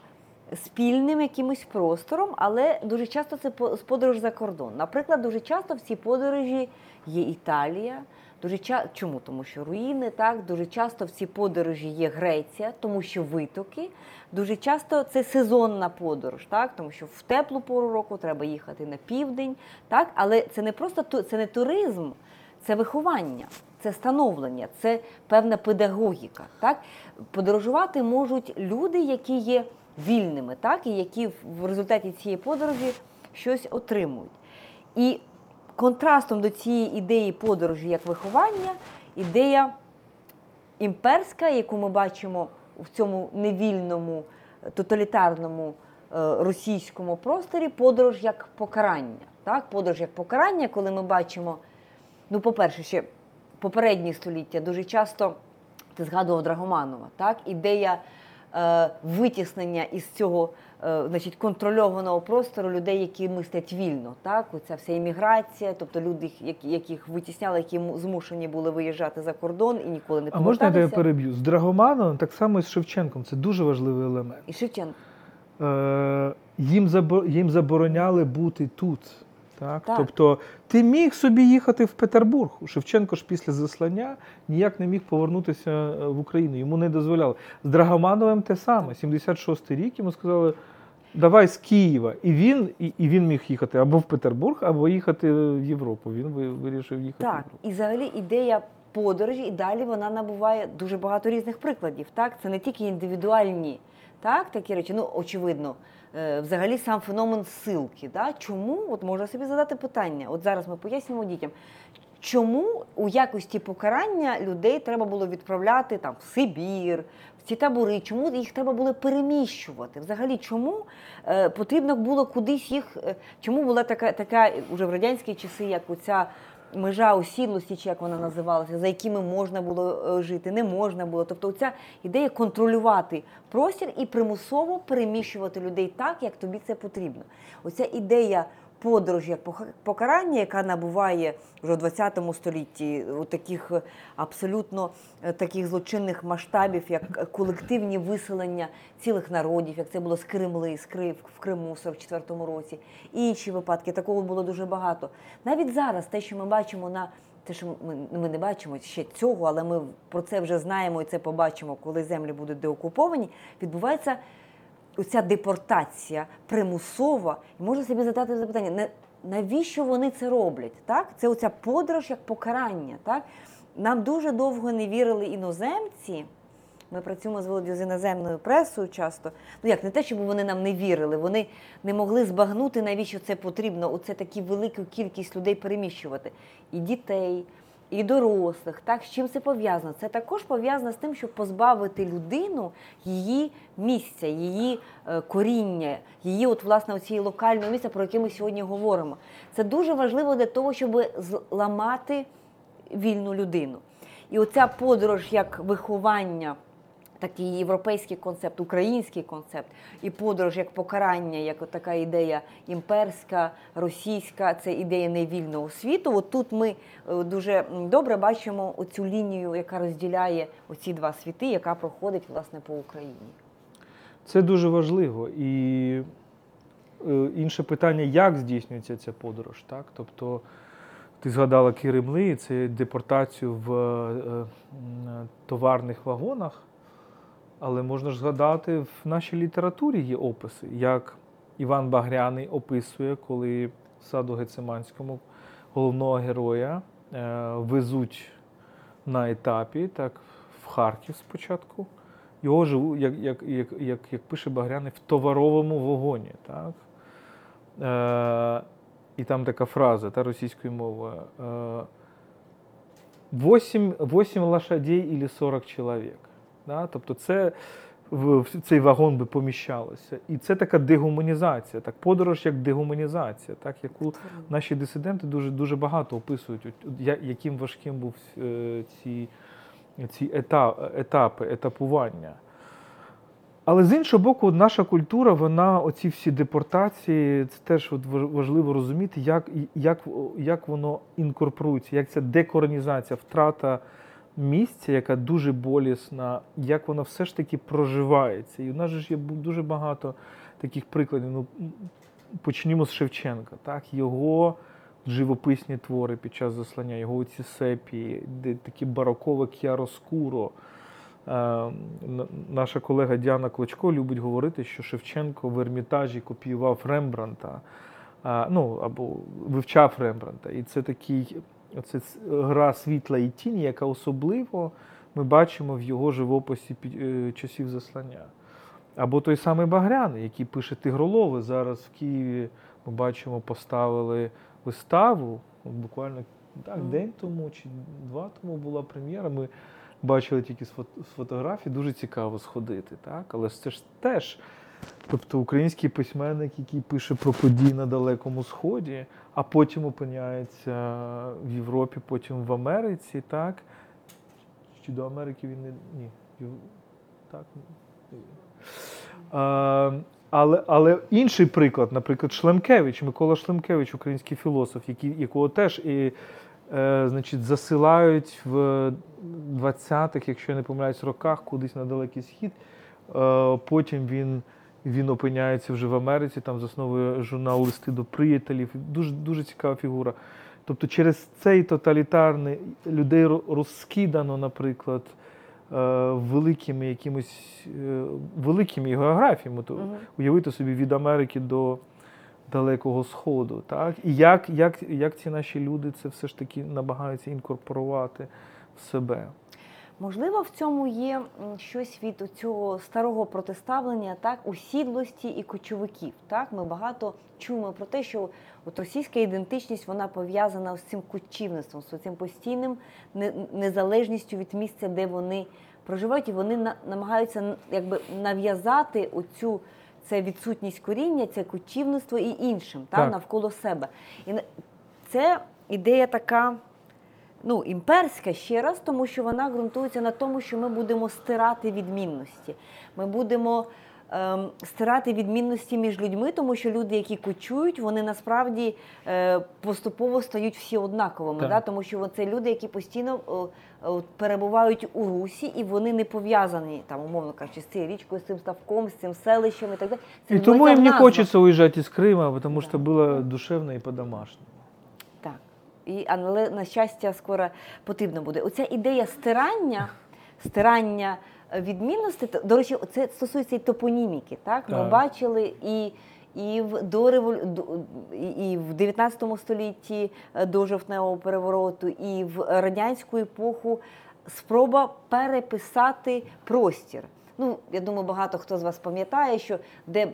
спільним якимось простором, але дуже часто це по- подорож за кордон. Наприклад, дуже часто в цій подорожі є Італія. Дуже ча... Чому? Тому що руїни, так дуже часто в цій подорожі є Греція, тому що витоки. Дуже часто це сезонна подорож, так тому що в теплу пору року треба їхати на південь, так але це не просто це не туризм, це виховання, це становлення, це певна педагогіка. Так подорожувати можуть люди, які є вільними, так і які в результаті цієї подорожі щось отримують. І контрастом до цієї ідеї подорожі як виховання, ідея імперська, яку ми бачимо в цьому невільному тоталітарному е, російському просторі, подорож як покарання. Так? Подорож як покарання, коли ми бачимо, ну, по-перше, ще попередні століття дуже часто ти згадував Драгоманова, так? ідея е, витіснення із цього е, значить, контрольованого простору людей, які мислять вільно. Так? Оця вся імміграція, тобто люди, які- яких витісняли, які му- змушені були виїжджати за кордон і ніколи не А можна я тебе переб'ю? З Драгоманом, так само і з Шевченком. Це дуже важливий елемент. І Шевченко. Е, їм, забо- їм забороняли бути тут. Так? Так. Тобто ти міг собі їхати в Петербург. Шевченко ж після заслання ніяк не міг повернутися е, в Україну. Йому не дозволяли. З Драгомановим те саме. 76-й рік йому сказали. Давай з Києва. І він, і, і він міг їхати або в Петербург, або їхати в Європу. Він вирішив їхати. в Так, Європу. і взагалі ідея подорожі, і далі вона набуває дуже багато різних прикладів. Так, це не тільки індивідуальні, так, такі речі. Ну, очевидно, взагалі сам феномен силки. Да? Чому? От можна собі задати питання. От зараз ми пояснюємо дітям. Чому у якості покарання людей треба було відправляти там в Сибір, в ці табори? Чому їх треба було переміщувати? Взагалі, чому е, потрібно було кудись їх? е, чому була така така вже в радянські часи, як оця межа осідлості, чи як вона називалася, за якими можна було е, жити, не можна було. Тобто, ця ідея контролювати простір і примусово переміщувати людей так, як тобі це потрібно. Оця ідея подорожі як покарання, яка набуває вже в 20 столітті у таких е, абсолютно е, таких злочинних масштабів, як е, колективні виселення цілих народів, як це було з Кремли, з Крив в Криму в 44-му році. І інші випадки такого було дуже багато. Навіть зараз те, що ми бачимо на те, що ми, ми не бачимо ще цього, але ми про це вже знаємо і це побачимо, коли землі будуть деокуповані, відбувається оця депортація примусова, і можна собі задати запитання, навіщо вони це роблять? Так? Це оця подорож як покарання. Так? Нам дуже довго не вірили іноземці. Ми працюємо з Володю з іноземною пресою часто. Ну як не те, щоб вони нам не вірили, вони не могли збагнути, навіщо це потрібно. Оце таку велику кількість людей переміщувати. І дітей, і дорослих. Так, з чим це пов'язано? Це також пов'язано з тим, щоб позбавити людину її місця, її е, коріння, її, от, власне, цієї локального місця, про яке ми сьогодні говоримо. Це дуже важливо для того, щоб зламати вільну людину. І оця подорож як виховання. Такий європейський концепт, український концепт, і подорож як покарання, як така ідея імперська, російська, це ідея невільного світу. От тут ми е, дуже добре бачимо оцю лінію, яка розділяє оці два світи, яка проходить власне по Україні. Це дуже важливо. І е, інше питання, як здійснюється ця подорож. Так? Тобто, ти згадала Киримли, це депортацію в е, товарних вагонах, але можна ж згадати, в нашій літературі є описи, як Іван Багряний описує, коли в саду Гециманському головного героя е, везуть на етапі, так, в Харків спочатку. Його живуть, як, як, як, як, як пише Багряний, в товаровому вагоні. Так? Е, і там така фраза та, російською мовою. Е, 8, 8 лошадей или 40 чоловік. Да? Тобто це в, цей вагон би поміщалося. І це така дегуманізація, так, подорож як дегуманізація, так, яку наші дисиденти дуже, дуже багато описують, яким важким був е, ці, ці етап, етапи, етапування. Але з іншого боку, наша культура, вона, оці всі депортації, це теж от важливо розуміти, як, як, як воно інкорпорується, як ця декоронізація, втрата місця, яка дуже болісна, як вона все ж таки проживається. І у нас ж є дуже багато таких прикладів. Ну, почнімо з Шевченка, так? його живописні твори під час заслання, його ці сепії, де такі барокове кіароскуро. Е, Наша колега Діана Клочко любить говорити, що Шевченко в Ермітажі копіював Рембранта, ну або вивчав Рембранта. І це такий оце гра світла і тіні, яка особливо ми бачимо в його живописі е, часів заслання. Або той самий Багряний, який пише Тигролови. Зараз в Києві ми бачимо, поставили виставу. Буквально так, день тому чи два тому була прем'єра. Ми бачили тільки з фото- фотографій, дуже цікаво сходити. Так? Але це ж теж. Тобто український письменник, який пише про події на Далекому Сході, а потім опиняється в Європі, потім в Америці, так? Чи до Америки він не. Ні. Так. А, але, але інший приклад, наприклад, Шлемкевич, Микола Шлемкевич, український філософ, який, якого теж і, е, значить, засилають в 20-х, якщо я не помиляюсь, роках кудись на Далекий Схід. Е, потім він, він опиняється вже в Америці, там засновує журнал Листи до приятелів. Дуже, дуже цікава фігура. Тобто через цей тоталітарний людей розкидано, наприклад, е, великими якимось е, великими географіями. То Мгм. уявити собі від Америки до Далекого Сходу. Так? І як, як, як ці наші люди це все ж таки намагаються інкорпорувати в себе. Можливо, в цьому є щось від цього старого протиставлення, так, усідлості і кочовиків. Так, ми багато чуємо про те, що от російська ідентичність вона пов'язана з цим кочівництвом, з цим постійним не- незалежністю від місця, де вони проживають, і вони намагаються якби нав'язати оцю це відсутність коріння, це кочівництво і іншим та, Так. навколо себе. І це ідея така ну, імперська ще раз, тому що вона ґрунтується на тому, що ми будемо стирати відмінності. Ми будемо ем, стирати відмінності між людьми, тому що люди, які кочують, вони насправді е, поступово стають всі однаковими. Так. Да? Тому що це люди, які постійно о, о, перебувають у русі, і вони не пов'язані там, умовно кажучи, з цією річкою, з цим ставком, з цим селищем і так далі. Це И тому в не назвах. хочется уезжать из Крыма, потому Да. что было душевно и по-домашнему. І, але на щастя, скоро потрібно буде. Оця ідея стирання, стирання е, відмінностей, то, до речі, це стосується і топоніміки. Так? Ми Так. бачили і. І в до револю... і- і в 19 столітті е, до жовтневого перевороту, і в радянську епоху спроба переписати простір. Ну, я думаю, багато хто з вас пам'ятає, що де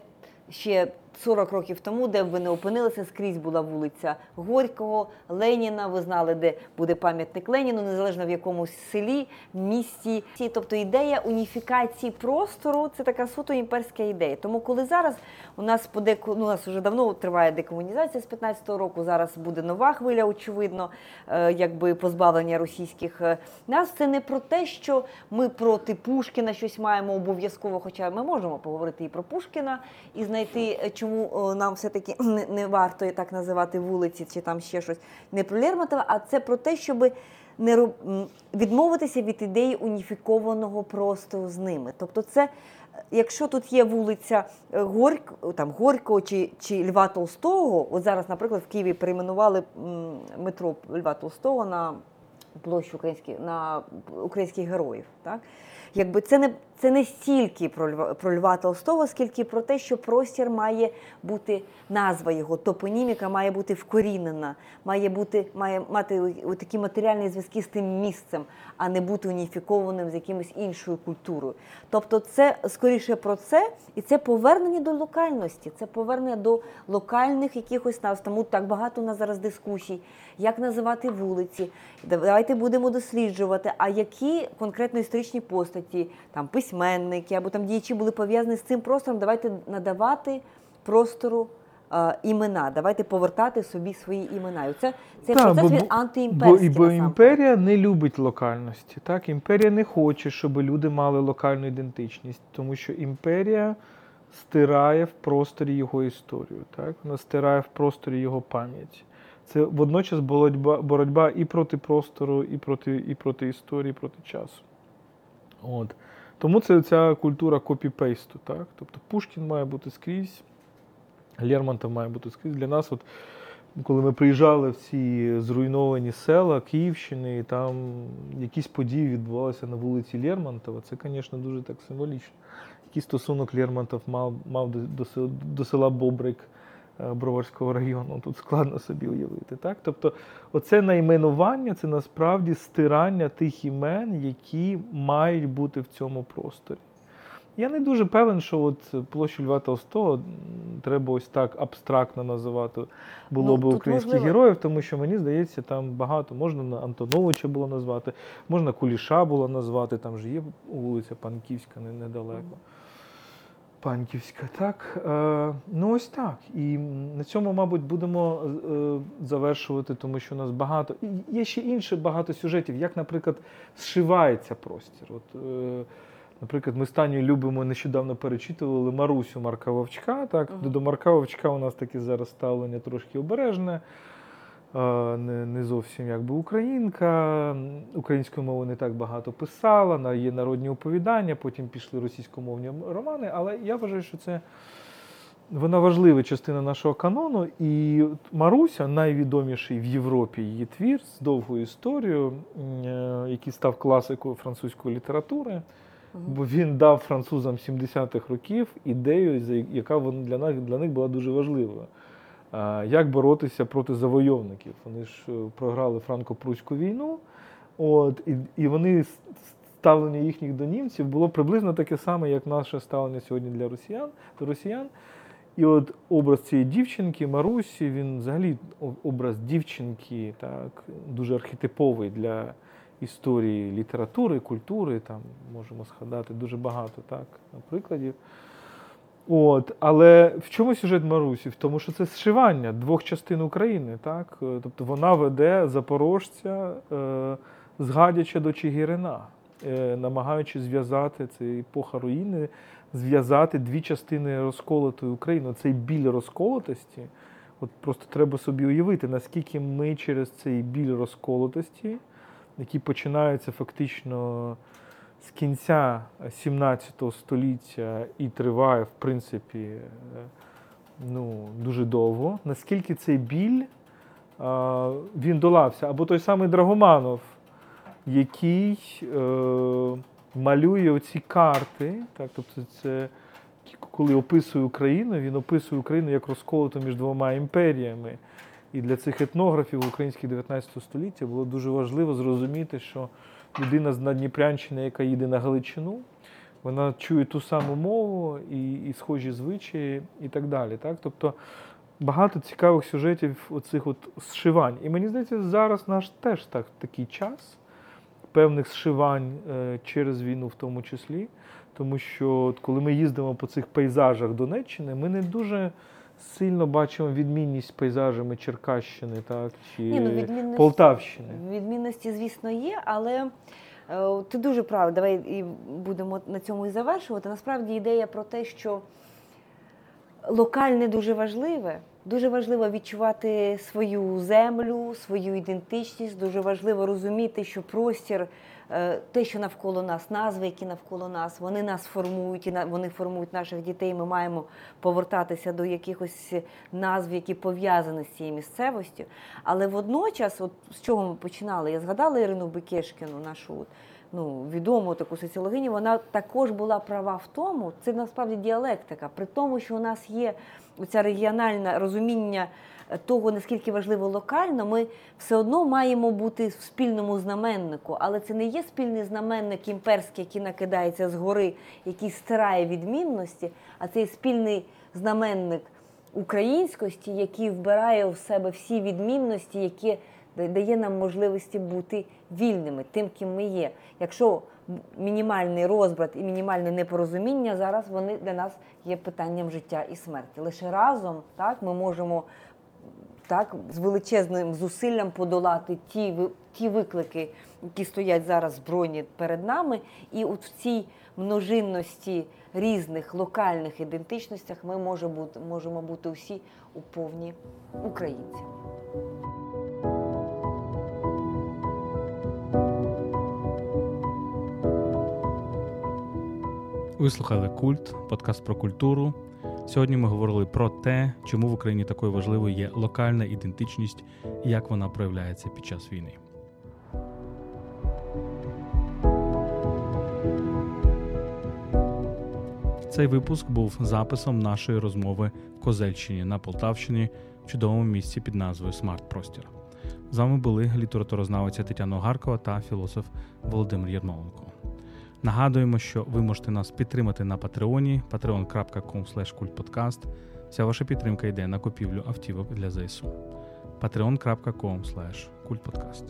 ще 40 років тому, де б ви не опинилися, скрізь була вулиця Горького, Леніна. Ви знали, де буде пам'ятник Леніну, незалежно в якомусь селі, місті. Тобто ідея уніфікації простору це така суто імперська ідея. Тому коли зараз у нас подеку, ну, у нас вже давно триває декомунізація з 15-го року, зараз буде нова хвиля, очевидно, е, якби позбавлення російських е, нас. Це не про те, що ми проти Пушкіна щось маємо обов'язково, хоча ми можемо поговорити і про Пушкіна, і знайти, е, чому е, нам все-таки [CLEARS THROAT] не, варто так називати вулиці чи там ще щось. Не про Лермонтова, а це про те, щоб не роб- відмовитися від ідеї уніфікованого простору з ними. Тобто, це якщо тут є вулиця е, там, Горького чи, чи Льва Толстого, от зараз, наприклад, в Києві перейменували метро Льва Толстого на площу українських, на українських героїв. Так? Якби це не, це не стільки про Льва, про Льва Толстого, скільки про те, що простір має бути назва його, топоніміка має бути вкорінена, має бути, має мати такі матеріальні зв'язки з тим місцем, а не бути уніфікованим з якимось іншою культурою. Тобто, це скоріше про це, і це повернення до локальності, це повернення до локальних якихось назв. Тому так багато у нас зараз дискусій, як називати вулиці. Давайте будемо досліджувати, а які конкретно історичні постаті, там письменники або там діячі були пов'язані з цим простором. Давайте надавати простору. е, Імена, давайте повертати собі свої імена. І це цей Так, процес бо- він бо, антиімперський. і- бо імперія не любить локальності. Так? Імперія не хоче, щоб люди мали локальну ідентичність, тому що імперія стирає в просторі його історію. Так? Вона стирає в просторі його пам'ять. Це водночас боротьба, боротьба і проти простору, і проти, і проти історії, і проти часу. От. Тому це ця культура копі-пейсту. Так? Тобто Пушкін має бути скрізь, Лермонтов має бути скрізь. Для нас, от, коли ми приїжджали в ці зруйновані села Київщини, і там якісь події відбувалися на вулиці Лермонтова, це, звісно, дуже так символічно. Який стосунок Лермонтов мав, мав до, до, до села Бобрик Броварського району. Тут складно собі уявити. Так? Тобто, оце найменування це насправді стирання тих імен, які мають бути в цьому просторі. Я не дуже певен, що от площу Льва Толстого треба ось так абстрактно називати було Ну, би українських можливо. героїв, тому що мені здається, там багато можна на Антоновича було назвати, можна Куліша було назвати, там же є вулиця Панківська не- недалеко. Панківська, так. Е, ну ось так. І на цьому, мабуть, будемо е, завершувати, тому що у нас багато. І є ще інше багато сюжетів, як, наприклад, зшивається простір. От, е, наприклад, ми з Танею любимо нещодавно перечитували Марусю Марка Вовчка. Так? Мгм. До Марка Вовчка у нас таке зараз ставлення трошки обережне. Не, не зовсім якби українка, українською мовою не так багато писала, на- є народні оповідання, потім пішли російськомовні романи, але я вважаю, що це вона важлива частина нашого канону. І Маруся, найвідоміший в Європі її твір з довгою історією, е, який став класикою французької літератури. Бо він дав французам 70-х років ідею, яка для них, для них була дуже важливою. А, Як боротися проти завойовників? Вони ж е, програли франко-прусську війну, от, і, і вони ставлення їхніх до німців було приблизно таке саме, як наше ставлення сьогодні для росіян, до росіян. І от образ цієї дівчинки, Марусі, він взагалі образ дівчинки, так, дуже архетиповий для історії літератури, культури. Там можемо згадати дуже багато так, прикладів. От, але в чому сюжет Марусі? В тому, що це зшивання двох частин України. Так? Е, Тобто вона веде запорожця е, з до Чигирина, е, намагаючи зв'язати це епоха руїни, зв'язати дві частини розколотої України. Цей біль розколотості. От просто треба собі уявити, наскільки ми через цей біль розколотості, який починається фактично з кінця 17 століття і триває, в принципі, е, ну, дуже довго, наскільки цей біль він долався. Або той самий Драгоманов, який е, малює оці карти, так, тобто це коли описує Україну, він описує Україну як розколоту між двома імперіями. І для цих етнографів українських 19 століття було дуже важливо зрозуміти, що людина з Надніпрянщини, яка їде на Галичину, вона чує ту саму мову і, і схожі звичаї, і так далі. Так? Тобто багато цікавих сюжетів оцих от зшивань. І мені здається, зараз наш теж так, такий час певних зшивань е, через війну, в тому числі. Тому що коли ми їздимо по цих пейзажах Донеччини, ми не дуже сильно бачимо відмінність пейзажами Черкащини, так, чи Ні, ну, відмінності- Полтавщини. Відмінності, звісно, є, але е, ти дуже прав. Давай і будемо на цьому і завершувати. Насправді ідея про те, що локальне дуже важливе, Дуже важливо відчувати свою землю, свою ідентичність. Дуже важливо розуміти, що простір, те, що навколо нас, назви, які навколо нас, вони нас формують і вони формують наших дітей. Ми маємо повертатися до якихось назв, які пов'язані з цією місцевостю. Але водночас, от з чого ми починали, я згадала Ірину Бекешкіну, нашу ну, відому таку соціологиню, вона також була права в тому, це насправді діалектика, при тому, що у нас є оця регіональне розуміння того, наскільки важливо локально, ми все одно маємо бути в спільному знаменнику, але це не є спільний знаменник імперський, який накидається згори, який стирає відмінності, а це є спільний знаменник українськості, який вбирає в себе всі відмінності, які дає нам можливості бути вільними, тим, ким ми є. Якщо мінімальний розбрат і мінімальне непорозуміння зараз вони для нас є питанням життя і смерті. Лише разом так ми можемо так з величезним зусиллям подолати ті ті виклики, які стоять зараз збройні перед нами, і от в цій множинності різних локальних ідентичностях ми можемо бути, можемо бути усі у повні українці. Ви слухали культ, подкаст про культуру. Сьогодні ми говорили про те, чому в Україні такою важливою є локальна ідентичність і як вона проявляється під час війни. Цей випуск був записом нашої розмови в Козельщині на Полтавщині в чудовому місці під назвою Смарт Простір. З вами були літературознавиця Тетяна Огаркова та філософ Володимир Єрмоленко. Нагадуємо, що ви можете нас підтримати на Патреоні patreon.com. Вся ваша підтримка йде на купівлю автівок для ЗСУ. patreon.com kultpodcast